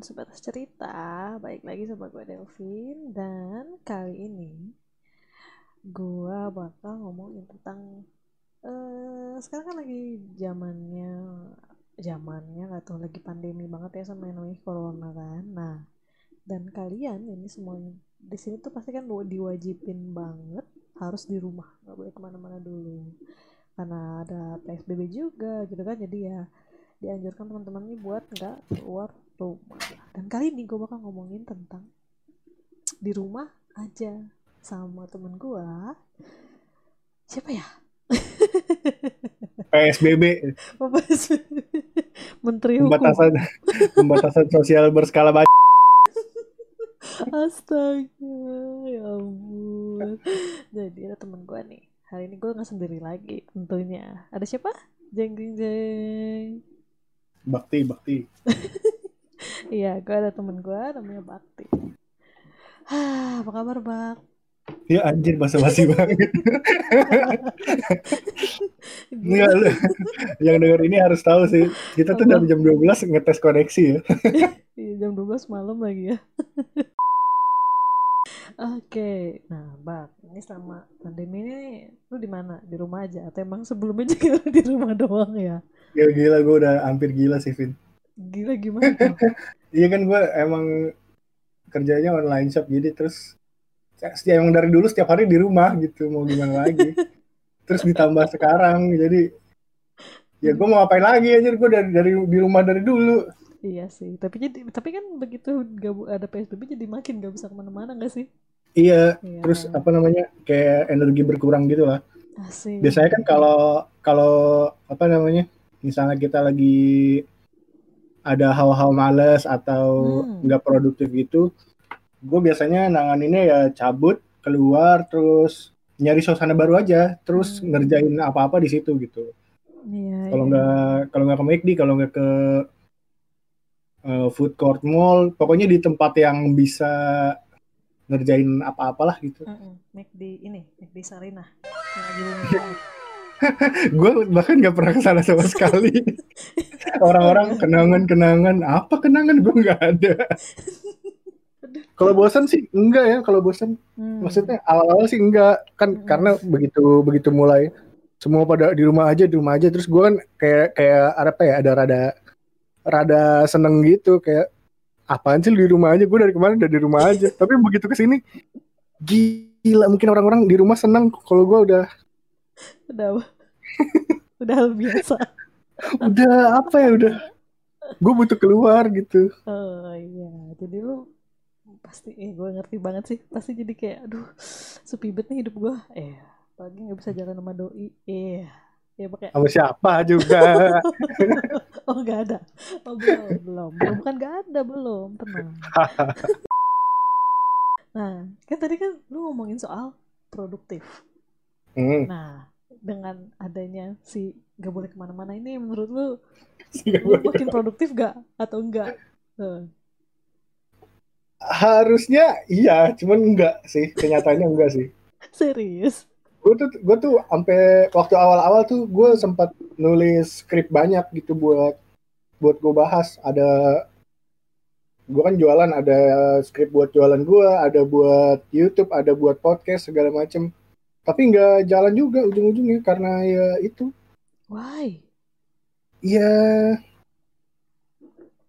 teman sebatas cerita Baik lagi sama gue Delvin Dan kali ini Gue bakal ngomongin tentang uh, Sekarang kan lagi zamannya Zamannya gak tau lagi pandemi banget ya sama yang namanya corona kan. Nah dan kalian ini semuanya di sini tuh pasti kan diwajibin banget harus di rumah nggak boleh ke mana-mana dulu. Karena ada psbb juga gitu kan jadi ya dianjurkan teman-teman ini buat nggak keluar rumah dan kali ini gue bakal ngomongin tentang di rumah aja sama temen gue siapa ya PSBB Menteri Hukum pembatasan pembatasan sosial berskala besar Astaga, ya ampun. Jadi ada temen gue nih. Hari ini gue nggak sendiri lagi tentunya. Ada siapa? Jeng jeng jeng. Bakti, Bakti. Iya, gue ada temen gue namanya Bakti. Hah, apa kabar, Bak? Ya anjir basa-basi banget. Enggak, yang denger ini harus tahu sih. Kita tuh dari jam 12 ngetes koneksi ya. Iya, jam 12 malam lagi ya. Oke, nah Bak, ini selama pandemi ini lu di mana? Di rumah aja? Atau emang sebelumnya juga di rumah doang ya? Ya gila, gue udah hampir gila sih, Vin. Gila gimana? Iya kan gue emang kerjanya online shop, jadi terus setiap emang dari dulu setiap hari di rumah gitu, mau gimana lagi. terus ditambah sekarang, jadi ya gue mau ngapain lagi aja, gue dari, dari di rumah dari dulu. Iya sih, tapi jadi tapi kan begitu gak ada PSBB jadi makin gak bisa ke mana-mana gak sih? Iya, iya, terus apa namanya kayak energi berkurang gitu lah. Asik. Biasanya kan kalau kalau apa namanya, misalnya kita lagi ada hal-hal males atau hmm. nggak hmm. produktif gitu, gue biasanya nanganinnya ya cabut keluar terus nyari suasana baru aja, terus hmm. ngerjain apa-apa di situ gitu. Iya, kalau iya. nggak kalau nggak ke McD, kalau nggak ke uh, food court mall, pokoknya di tempat yang bisa ngerjain apa-apalah gitu. Mm -mm. Di ini, make di Sarina. gue bahkan gak pernah ke sana sama sekali. Orang-orang kenangan-kenangan, apa kenangan gue nggak ada. Kalau bosan sih enggak ya, kalau bosan. Hmm. Maksudnya awal-awal sih enggak, kan hmm. karena begitu begitu mulai semua pada di rumah aja, di rumah aja terus gue kan kayak kayak apa ya, ada rada rada seneng gitu kayak apaan sih di rumah aja gue dari kemarin udah di rumah aja tapi begitu ke sini gila mungkin orang-orang di rumah seneng kalau gue udah udah udah biasa. Udah apa ya udah. Gue butuh keluar gitu. Oh iya. Jadi lu pasti eh gue ngerti banget sih. Pasti jadi kayak aduh sepi banget nih hidup gue eh pagi nggak bisa jalan sama doi. Eh ya pakai sama siapa juga? Oh nggak ada. Oh belum belum. Belum kan nggak ada belum. Tenang. Nah kan tadi kan lu ngomongin soal produktif. Hmm. nah dengan adanya si gak boleh ke mana-mana ini menurut lu lu makin produktif gak? Atau enggak? Uh. harusnya iya cuman enggak sih. Kenyataannya enggak sih. Serius? Gue tuh gue tuh sampai waktu awal-awal tuh gue sempat nulis skrip banyak gitu buat buat gue bahas. Ada gue kan jualan ada skrip buat jualan gue ada buat YouTube ada buat podcast segala macem tapi nggak jalan juga ujung-ujungnya karena ya itu why iya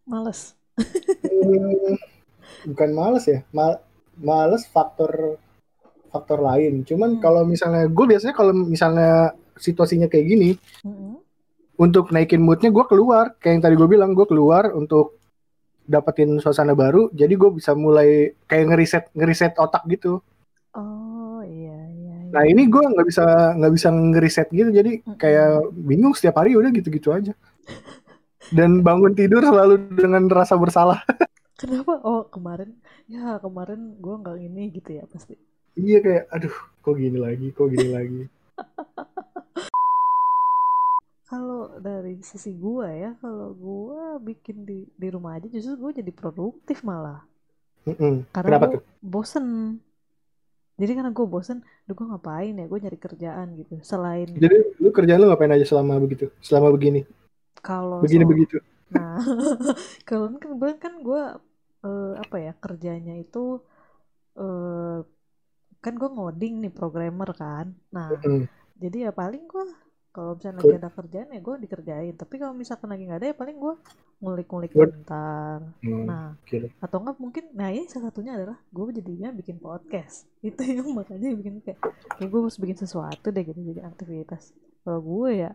males hmm, bukan males ya Mal males faktor faktor lain. Cuman hmm. kalau misalnya gue biasanya kalau misalnya situasinya kayak gini, hmm. untuk naikin moodnya gue keluar. Kayak yang tadi gue bilang gue keluar untuk dapetin suasana baru. Jadi gue bisa mulai kayak ngeriset ngeriset otak gitu. Oh. Nah ini gue nggak bisa nggak bisa ngeriset gitu. Jadi kayak bingung setiap hari udah gitu-gitu aja. Dan bangun tidur selalu dengan rasa bersalah. Kenapa? Oh kemarin ya kemarin gue nggak ini gitu ya pasti iya kayak aduh kok gini lagi kok gini lagi kalau dari sisi gue ya kalau gue bikin di di rumah aja justru gue jadi produktif malah mm -mm. karena gue bosen jadi karena gue bosen duh gue ngapain ya? Gue nyari kerjaan gitu. Selain jadi lu kerjaan lu ngapain aja selama begitu? Selama begini? Kalau begini begitu. Nah kalau kan kebetulan kan gue uh, apa ya kerjanya itu uh, kan gue ngoding nih programmer kan. Nah mm. jadi ya paling gue kalau misalnya lagi ada kerjaan ya gue dikerjain. Tapi kalau misalkan lagi nggak ada ya paling gue ngulik-ngulik bentar. Hmm, nah kira. atau enggak mungkin nah ini salah satunya adalah gue jadinya bikin podcast. Itu yang makanya bikin kayak kayak gue harus bikin sesuatu deh gitu jadi aktivitas. Kalau gue ya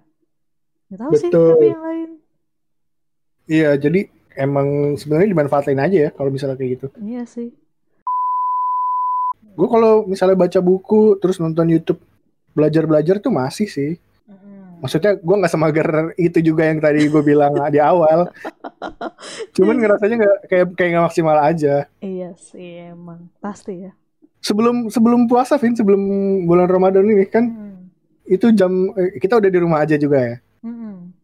nggak tahu sih tapi yang lain. Iya jadi emang sebenarnya dimanfaatin aja ya kalau misalnya kayak gitu. Iya sih. Gue kalau misalnya baca buku terus nonton YouTube belajar-belajar tuh masih sih maksudnya gue nggak semager itu juga yang tadi gue bilang di awal. Cuman ngerasanya nggak kayak kayak nggak maksimal aja. Iya sih emang. Pasti ya. Sebelum sebelum puasa Vin sebelum bulan Ramadan ini kan hmm. itu jam eh, kita udah di rumah aja juga ya. Hmm.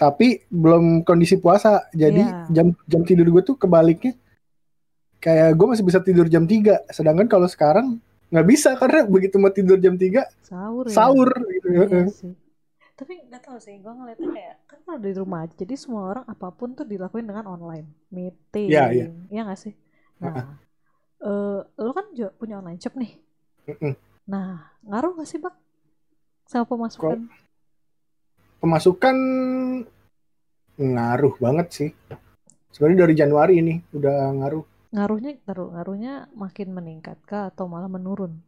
tapi belum kondisi puasa. Jadi yeah. jam jam tidur gue tuh kebaliknya kayak gue masih bisa tidur jam 3 sedangkan kalau sekarang nggak bisa karena begitu mau tidur jam 3 sahur ya? sahur gitu. Iya sih tapi nggak tahu sih gue ngeliatnya kayak kan kalau di rumah aja jadi semua orang apa pun tuh dilakuin dengan online. Meeting ya yeah. ya nggak sih? Nah uh, lo kan juga punya online shop nih. Nah ngaruh gak sih bang? Sama pemasukan? Kalo pemasukan ngaruh banget sih. Sebenarnya dari Januari ini udah ngaruh. Ngaruhnya ngaruh ngaruhnya makin meningkat kah atau malah menurun?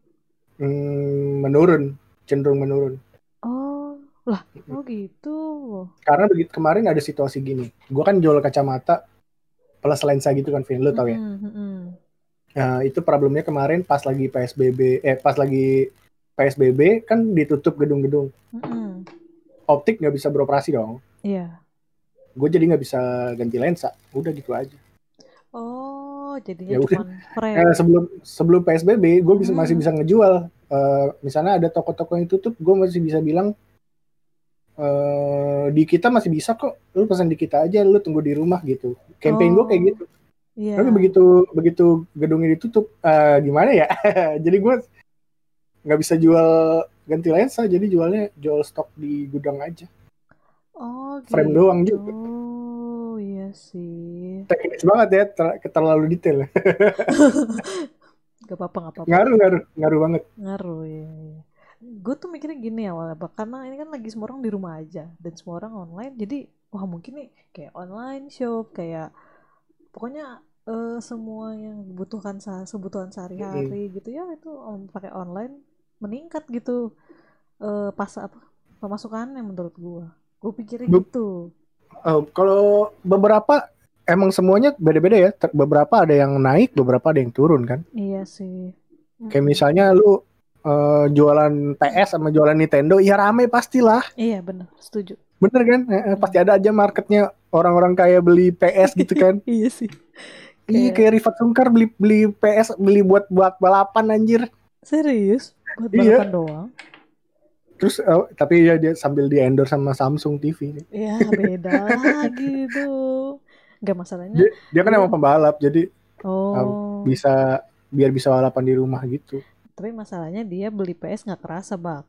Hmm, menurun cenderung menurun lah, oh gitu. Karena begitu kemarin ada situasi gini. Gue kan jual kacamata plus lensa gitu kan, Vin. Lu tau ya? Mm -hmm. Nah, itu problemnya kemarin pas lagi PSBB, eh pas lagi PSBB kan ditutup gedung-gedung. Mm -hmm. Optik nggak bisa beroperasi dong. Iya. Yeah. Gue jadi nggak bisa ganti lensa. Udah gitu aja. Oh, jadinya ya cuma eh, sebelum sebelum PSBB, gue bisa hmm. masih bisa ngejual. Uh, misalnya ada toko-toko yang tutup, gue masih bisa bilang uh, di kita masih bisa kok. Lu pesan di kita aja lu tunggu di rumah gitu. Campaign oh. gue kayak gitu. yeah. tapi begitu begitu gedungnya ditutup uh, gimana ya? Jadi gue nggak bisa jual ganti lensa jadi jualnya jual stok di gudang aja. Oh gitu. frame doang gitu. oh iya sih. Teknis banget ya ter terlalu detail. Gak apa-apa gak apa-apa. Ngaruh ngaruh. Ngaruh banget. Ngaruh ya, ya gue tuh mikirnya gini awalnya karena ini kan lagi semua orang di rumah aja dan semua orang online jadi wah mungkin nih kayak online shop kayak pokoknya uh, semua yang dibutuhkan sebutuhan sehari-hari mm. gitu ya itu um, pakai online meningkat gitu uh, pas apa pemasukannya menurut gue gue pikirnya Be gitu. uh, kalau beberapa emang semuanya beda-beda ya beberapa ada yang naik beberapa ada yang turun kan? Iya sih. Kayak misalnya lu uh, jualan PS sama jualan Nintendo ya rame pastilah iya benar setuju bener kan eh, pasti ada aja marketnya orang-orang kaya beli PS gitu kan iya sih Iya kayak Rifat Sungkar beli beli PS beli buat buat balapan anjir. Serius? Buat iya. balapan iya. doang. Terus uh, tapi ya dia sambil di endorse sama Samsung TV. Iya beda lagi tuh. Gak masalahnya. Dia, dia kan emang pembalap jadi oh. um, bisa biar bisa balapan di rumah gitu. Tapi masalahnya dia beli PS nggak kerasa bang.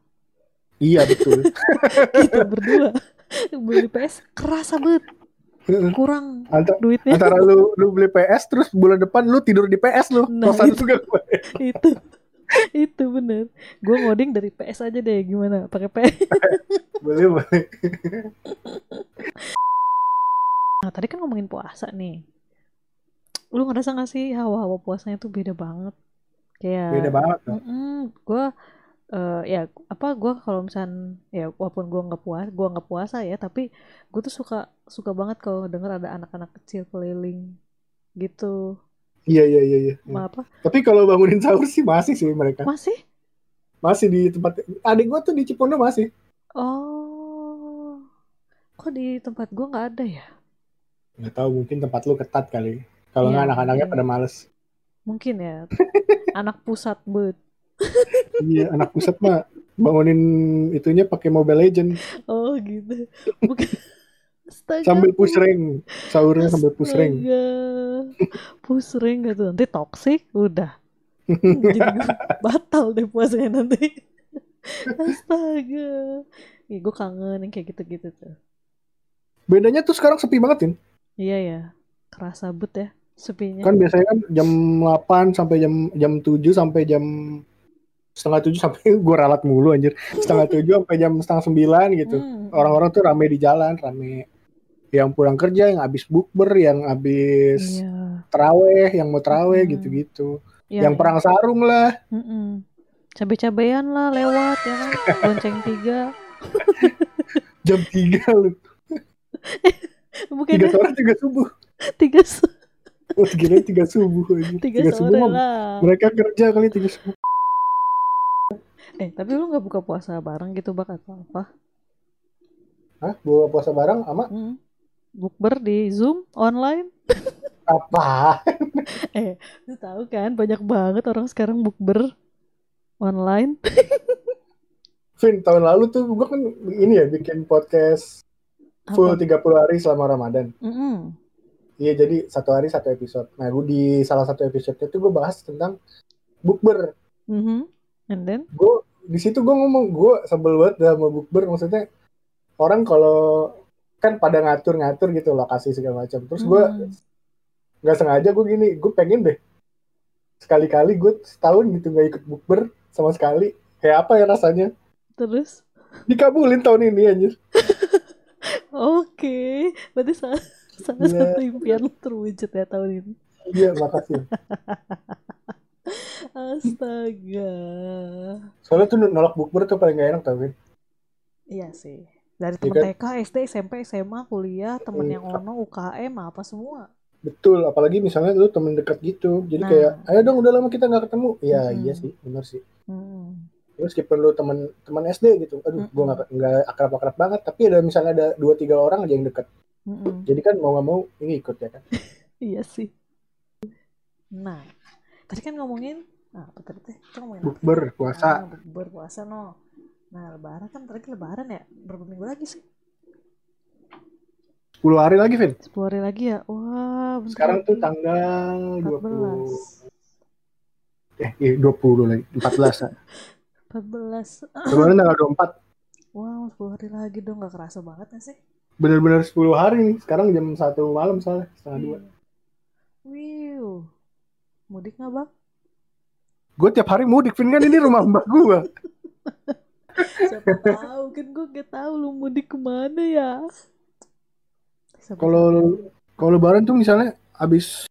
Iya betul. Kita berdua beli PS kerasa banget. Kurang Antar, duitnya. Antara lu lu beli PS terus bulan depan lu tidur di PS lu. Nah, itu, juga gue. itu itu bener. Gue ngoding dari PS aja deh gimana? Pakai PS. boleh boleh. Nah tadi kan ngomongin puasa nih. Lu ngerasa gak sih hawa-hawa puasanya tuh beda banget? Kayak beda banget mm -mm, gue uh, ya apa gue kalau misal ya walaupun gue nggak puas gue nggak puasa ya tapi gue tuh suka suka banget kalau denger ada anak-anak kecil keliling gitu. Iya iya iya iya. Apa? Tapi kalau bangunin sahur sih masih sih mereka. Masih? Masih di tempat adik gue tuh di Cipondo masih. Oh. Kok di tempat gue nggak ada ya? Nggak tahu mungkin tempat lu ketat kali. Kalau nggak ya, anak-anaknya pada males. Mungkin ya anak pusat bet. Iya anak pusat mah bangunin itunya pakai Mobile Legend. Oh gitu. Bukan. Astaga. sambil push ring sahurnya sambil push ring push ring gitu. Nanti toxic udah. Jadi batal deh puasanya nanti. Astaga. Ih, gue kangen yang kayak gitu-gitu tuh. Bedanya tuh sekarang sepi banget kan iya ya kerasa but ya sepinya kan biasanya kan jam 8 sampai jam jam 7 sampai jam setengah tujuh sampai gue ralat mulu anjir setengah tujuh sampai jam setengah sembilan gitu hmm. orang-orang tuh rame di jalan rame yang pulang kerja yang habis bukber yang habis iya. teraweh yang mau teraweh hmm. gitu-gitu ya, yang ya. perang sarung lah hmm. cabai-cabean lah lewat ya kan lonceng tiga jam tiga lu Bukan tiga sore tiga subuh tiga su oh, tiga, tiga subuh aja. tiga, tiga subuh lah. mereka kerja kali tiga subuh Eh, tapi lu nggak buka puasa bareng gitu bak atau apa? Hah? Buka puasa bareng sama? Hmm. Bukber di Zoom online? apa? eh, lu tahu kan banyak banget orang sekarang bukber online. Vin, tahun lalu tuh gua kan ini ya bikin podcast full apa? 30 hari selama Ramadan. Mm -hmm. Iya, jadi satu hari satu episode. Nah, gue di salah satu episode itu gue bahas tentang bukber. Mm -hmm. And then? Gue di situ gue ngomong gue sebel banget sama bukber maksudnya orang kalau kan pada ngatur-ngatur gitu lokasi segala macam. Terus gue hmm. nggak sengaja gue gini, gue pengen deh sekali-kali gue setahun gitu nggak ikut bukber sama sekali. Kayak apa ya rasanya? Terus? Dikabulin tahun ini anjir. Oke, berarti salah, salah yeah. satu impian terwujud ya tahun ini. Iya, makasih. Astaga. Soalnya tuh nolak bukber tuh paling gak enak tapi. Iya sih. Dari iya temen ya kan? TK, SD, SMP, SMA, kuliah, temen hmm. yang ono, UKM, apa semua. Betul, apalagi misalnya lu temen dekat gitu. Jadi nah. kayak, ayo dong udah lama kita gak ketemu. Iya, hmm. iya sih, bener sih. Hmm. Terus meskipun lu temen teman SD gitu, aduh, hmm. gue gak, gak akrab-akrab banget, tapi ada misalnya ada dua tiga orang aja yang deket. Hmm. Jadi kan mau gak mau ini ikut ya kan. iya sih. Nah, tadi kan ngomongin nah, apa tadi teh? Kita ngomongin bukber puasa. Ah, bukber puasa no. Nah lebaran kan tadi lebaran ya? Berapa minggu lagi sih? 10 hari lagi Vin? 10 hari lagi ya? Wah bentar. Sekarang lagi. tuh tanggal 14 eh iya 20 lagi 14 14 lebaran tanggal 24 wow 10 hari lagi dong. Gak kerasa banget ya sih bener-bener 10 hari nih sekarang jam 1 malam soalnya setengah 2 Wiu Mudik nggak bang? Gue tiap hari mudik, Vin kan ini rumah mbak gue. Siapa tahu kan gue gak tahu lu mudik ke mana ya. Kalau kalau lebaran tuh misalnya abis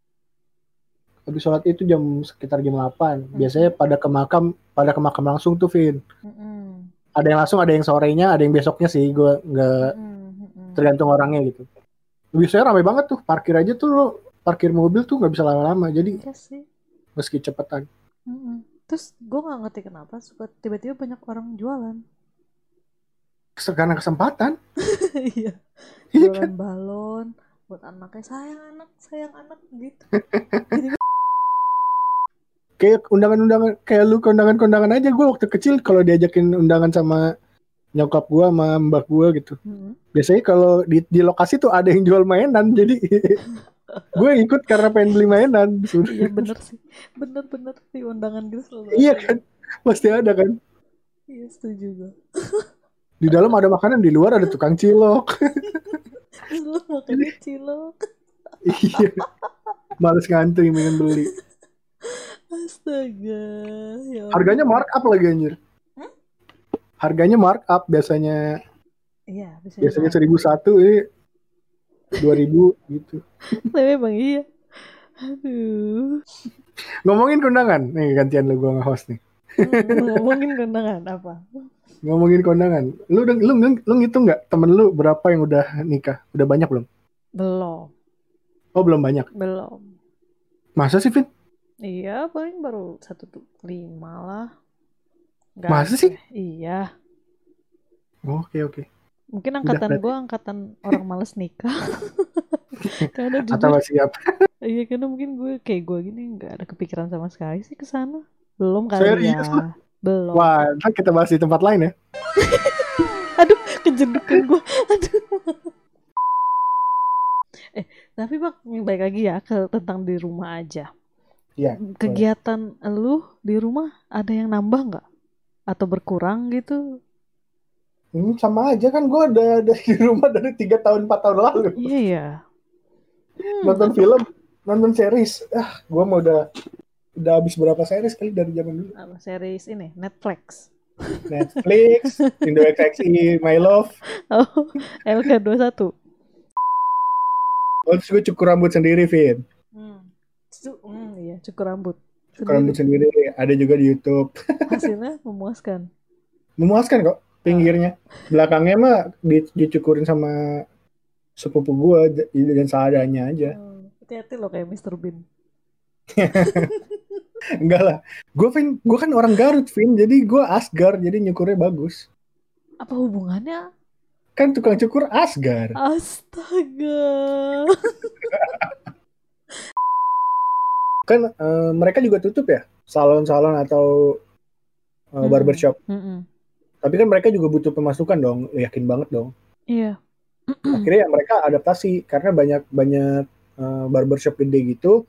habis sholat itu jam sekitar jam 8 hmm. biasanya pada ke makam pada ke makam langsung tuh Vin hmm. ada yang langsung ada yang sorenya ada yang besoknya sih gue nggak hmm. Tergantung orangnya gitu. Biasanya ramai banget tuh parkir aja tuh lo parkir mobil tuh nggak bisa lama-lama jadi iya sih. meski cepetan. Mm-hmm. terus gue nggak ngerti kenapa suka tiba-tiba banyak orang jualan. Karena kesempatan. Iya, iya jualan kan? balon buat anaknya sayang anak sayang anak gitu. Jadi... kayak undangan-undangan kayak lu kondangan-kondangan aja. Gue waktu kecil kalau diajakin undangan sama nyokap gue sama mbak gue gitu. Hmm. biasanya kalau di, di lokasi tuh ada yang jual mainan jadi gue ikut karena pengen beli mainan. Iya bener sih. Bener bener di undangan gitu selalu iya kan? Pasti ada kan? Iya setuju gue di dalam ada makanan di luar ada tukang cilok. Lu makan cilok. Iya. Males ngantri pengen beli. Astaga ya harganya mark up lagi anjir? Harganya mark up biasanya. Iya biasanya seribu satu ini dua ribu gitu. Tapi emang iya. Aduh. Ngomongin kondangan. Nih gantian lu gua nge-host nih. Ngomongin kondangan apa? Ngomongin kondangan. Lu lu lu, lu ngitung nggak temen lu berapa yang udah nikah? Udah banyak belum? Belum. Oh belum banyak? Belum. Masa sih Vin? Iya paling baru satu tuh lima lah Gak masa sih iya oke oke Mungkin angkatan gue angkatan orang males nikah. karena jujur, Atau siap. Iya karena mungkin gue kayak gue gini nggak ada kepikiran sama sekali sih ke sana. Belum kali Serius? ya. Belum. Wah, kita bahas di tempat lain ya. Aduh, kejedukan gue. Aduh. eh, tapi bak baik lagi ya ke tentang di rumah aja. Iya. Kegiatan boleh. lu di rumah ada yang nambah nggak? Atau berkurang gitu? Hmm, sama aja kan gue udah dari rumah dari tiga tahun empat tahun lalu. Iya ya. Hmm. Nonton film, nonton series. Ah, gue mau udah udah habis berapa series kali dari zaman dulu. Apa series ini? Netflix. Netflix, Indo XXI, My Love. Oh, LK21. Oh, terus gue cukur rambut sendiri, Vin. Hmm. hmm iya, cukur rambut. Rambut sendiri. Ada juga di YouTube. Hasilnya memuaskan. Memuaskan kok pinggirnya. Belakangnya mah dicukurin sama sepupu gue dan seadanya aja. Hmm, hati-hati loh kayak Mr. Bean. Enggak lah. Gue Vin, gue kan orang Garut, Vin. Jadi gue Asgar, jadi nyukurnya bagus. Apa hubungannya? Kan tukang cukur Asgar. Astaga. kan uh, mereka juga tutup ya, salon-salon atau uh, barbershop. Mm -hmm. Tapi kan mereka juga butuh pemasukan dong, yakin banget dong. Iya. Akhirnya ya mereka adaptasi karena banyak banyak uh, barbershop gede gitu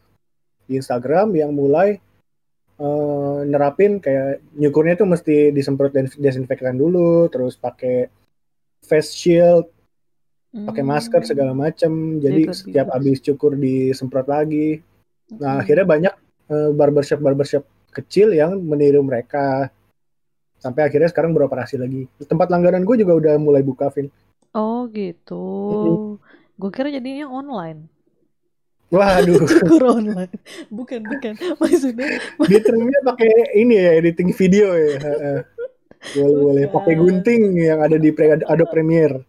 di Instagram yang mulai uh, nerapin kayak nyukurnya tuh mesti disemprot dan desinfektan dulu, terus pakai face shield, hmm. pakai masker segala macam. Jadi setiap habis cukur disemprot lagi. Nah, hmm. akhirnya banyak uh, barbershop barbershop kecil yang meniru mereka sampai akhirnya sekarang beroperasi lagi. Tempat langganan gue juga udah mulai buka, Vin. Oh gitu. Mm-hmm. Gue kira jadinya online. Waduh. Syukur online. Bukan bukan. Maksudnya. Editingnya pakai ini ya editing video ya. boleh boleh pakai gunting yang ada di Adobe Premiere.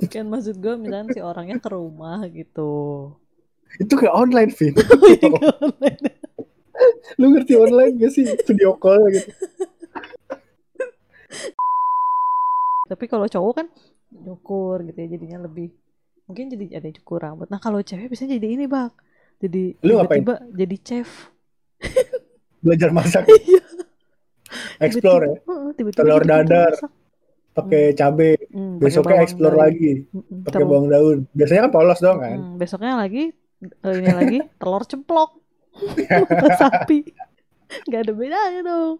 Bukan maksud gue misalnya si orangnya ke rumah gitu. Itu gak online, Vin. Oh, online. Lu ngerti online gak sih? Video call gitu. Tapi kalau cowok kan cukur gitu ya jadinya lebih mungkin jadi ada cukur rambut. Nah kalau cewek bisa jadi ini bak jadi tiba-tiba jadi chef. Belajar masak. Iya. Explore ya. Tiba -tiba telur dadar pakai hmm. cabe. Hmm, besoknya explore daun. lagi hmm, pakai bawang daun. Biasanya kan polos dong kan? Hmm, besoknya lagi ini lagi telur ceplok. Sapi. Nggak ada bedanya dong.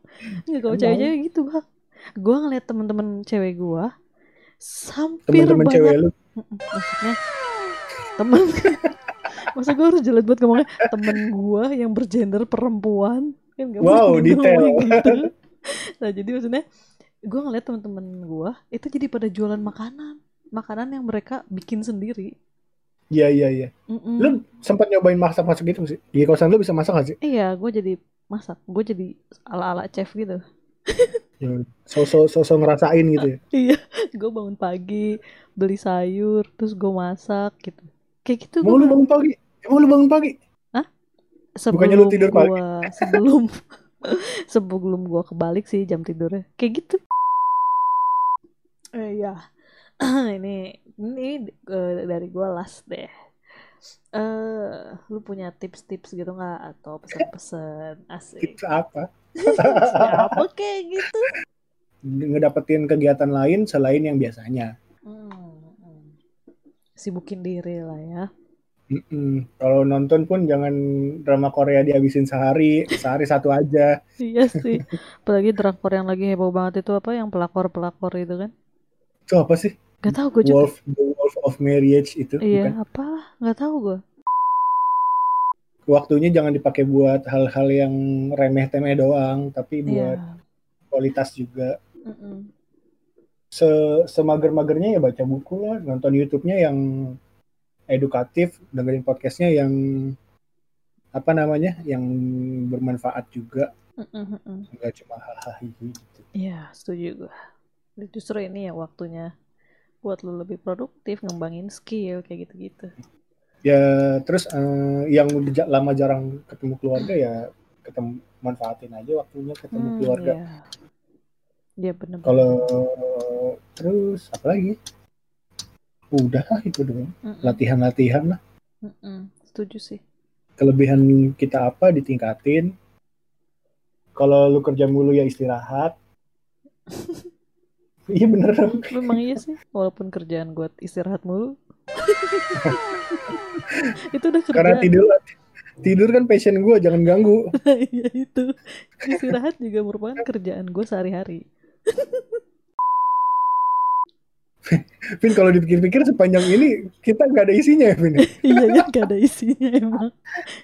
Nggak kalau cewek-cewek gitu bang. Gue ngeliat temen-temen cewek gue sampir temen -temen banyak cewek lu. maksudnya temen masa gue harus jelas buat ngomongnya. Temen gue yang bergender perempuan. Kan gak wow detail. gitu. nah jadi maksudnya gue ngeliat temen-temen gue itu jadi pada jualan makanan. Makanan yang mereka bikin sendiri Iya iya iya. Lu sempat nyobain masak-masak gitu sih? Di kosan lu bisa masak gak sih? Iya, gue jadi masak. Gue jadi ala-ala chef gitu. ya, sosok sosok ngerasain gitu ya. iya, gue bangun pagi, beli sayur, terus gue masak gitu. Kayak gitu. Mau lu bangun pagi? Emang lu bangun pagi? Hah? Sebelum Bukannya lu tidur gua, pagi? Sebelum sebelum gue kebalik sih jam tidurnya. Kayak gitu. Eh ya. ini ini uh, dari gue last deh eh uh, lu punya tips-tips gitu nggak atau pesan-pesan asik tips apa apa kayak gitu ngedapetin kegiatan lain selain yang biasanya hmm, hmm. sibukin diri lah ya Mm -mm. Kalau nonton pun jangan drama Korea dihabisin sehari, sehari satu aja. iya sih. Apalagi drakor yang lagi heboh banget itu apa yang pelakor-pelakor itu kan? Itu apa sih? Gak tau gue juga. Wolf, the Wolf of Marriage itu. Iya, bukan? apa? Gak tau gue. Waktunya jangan dipakai buat hal-hal yang remeh-temeh doang, tapi iya. buat yeah. kualitas juga. Mm -mm. Se Semager-magernya ya baca buku lah, nonton YouTube-nya yang edukatif, dengerin podcastnya yang apa namanya, yang bermanfaat juga. Mm -mm. Gak cuma hahaha gitu. Iya, setuju gue. Justru ini ya waktunya buat lu lebih produktif ngembangin skill kayak gitu-gitu. Ya terus uh, yang udah lama jarang ketemu keluarga ya ketemu manfaatin aja waktunya ketemu hmm, keluarga. ya yeah. benar kalau terus apa lagi? Udah lah itu dong latihan-latihan lah. Mm -mm. setuju sih. Kelebihan kita apa ditingkatin? Kalau lu kerja mulu ya istirahat Iya bener dong. Memang iya sih, walaupun kerjaan gue istirahat mulu. itu udah kerjaan. Karena tidur tidur kan passion gue, jangan ganggu. Iya itu. Istirahat juga merupakan kerjaan gue sehari-hari. Vin kalau dipikir-pikir sepanjang ini kita nggak ada isinya ya Vin. iya ya nggak ada isinya emang.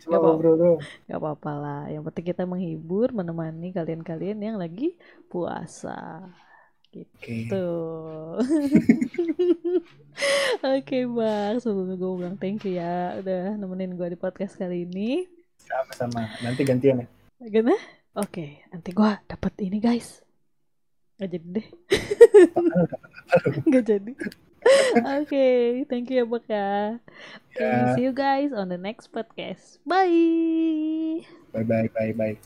Cuma gak bro bro. Gak apa-apa lah. Yang penting kita menghibur, menemani kalian-kalian yang lagi puasa. Gitu. Oke okay, bang, sebelumnya gue bilang thank you ya udah nemenin gue di podcast kali ini. Sama-sama. Nanti gantian ya. Gimana? Oke, okay, nanti gue dapet ini guys Gak jadi deh. Gak jadi. Oke, okay, thank you ya Bak ya. Okay, yeah. see you guys on the next podcast. Bye. Bye bye bye bye.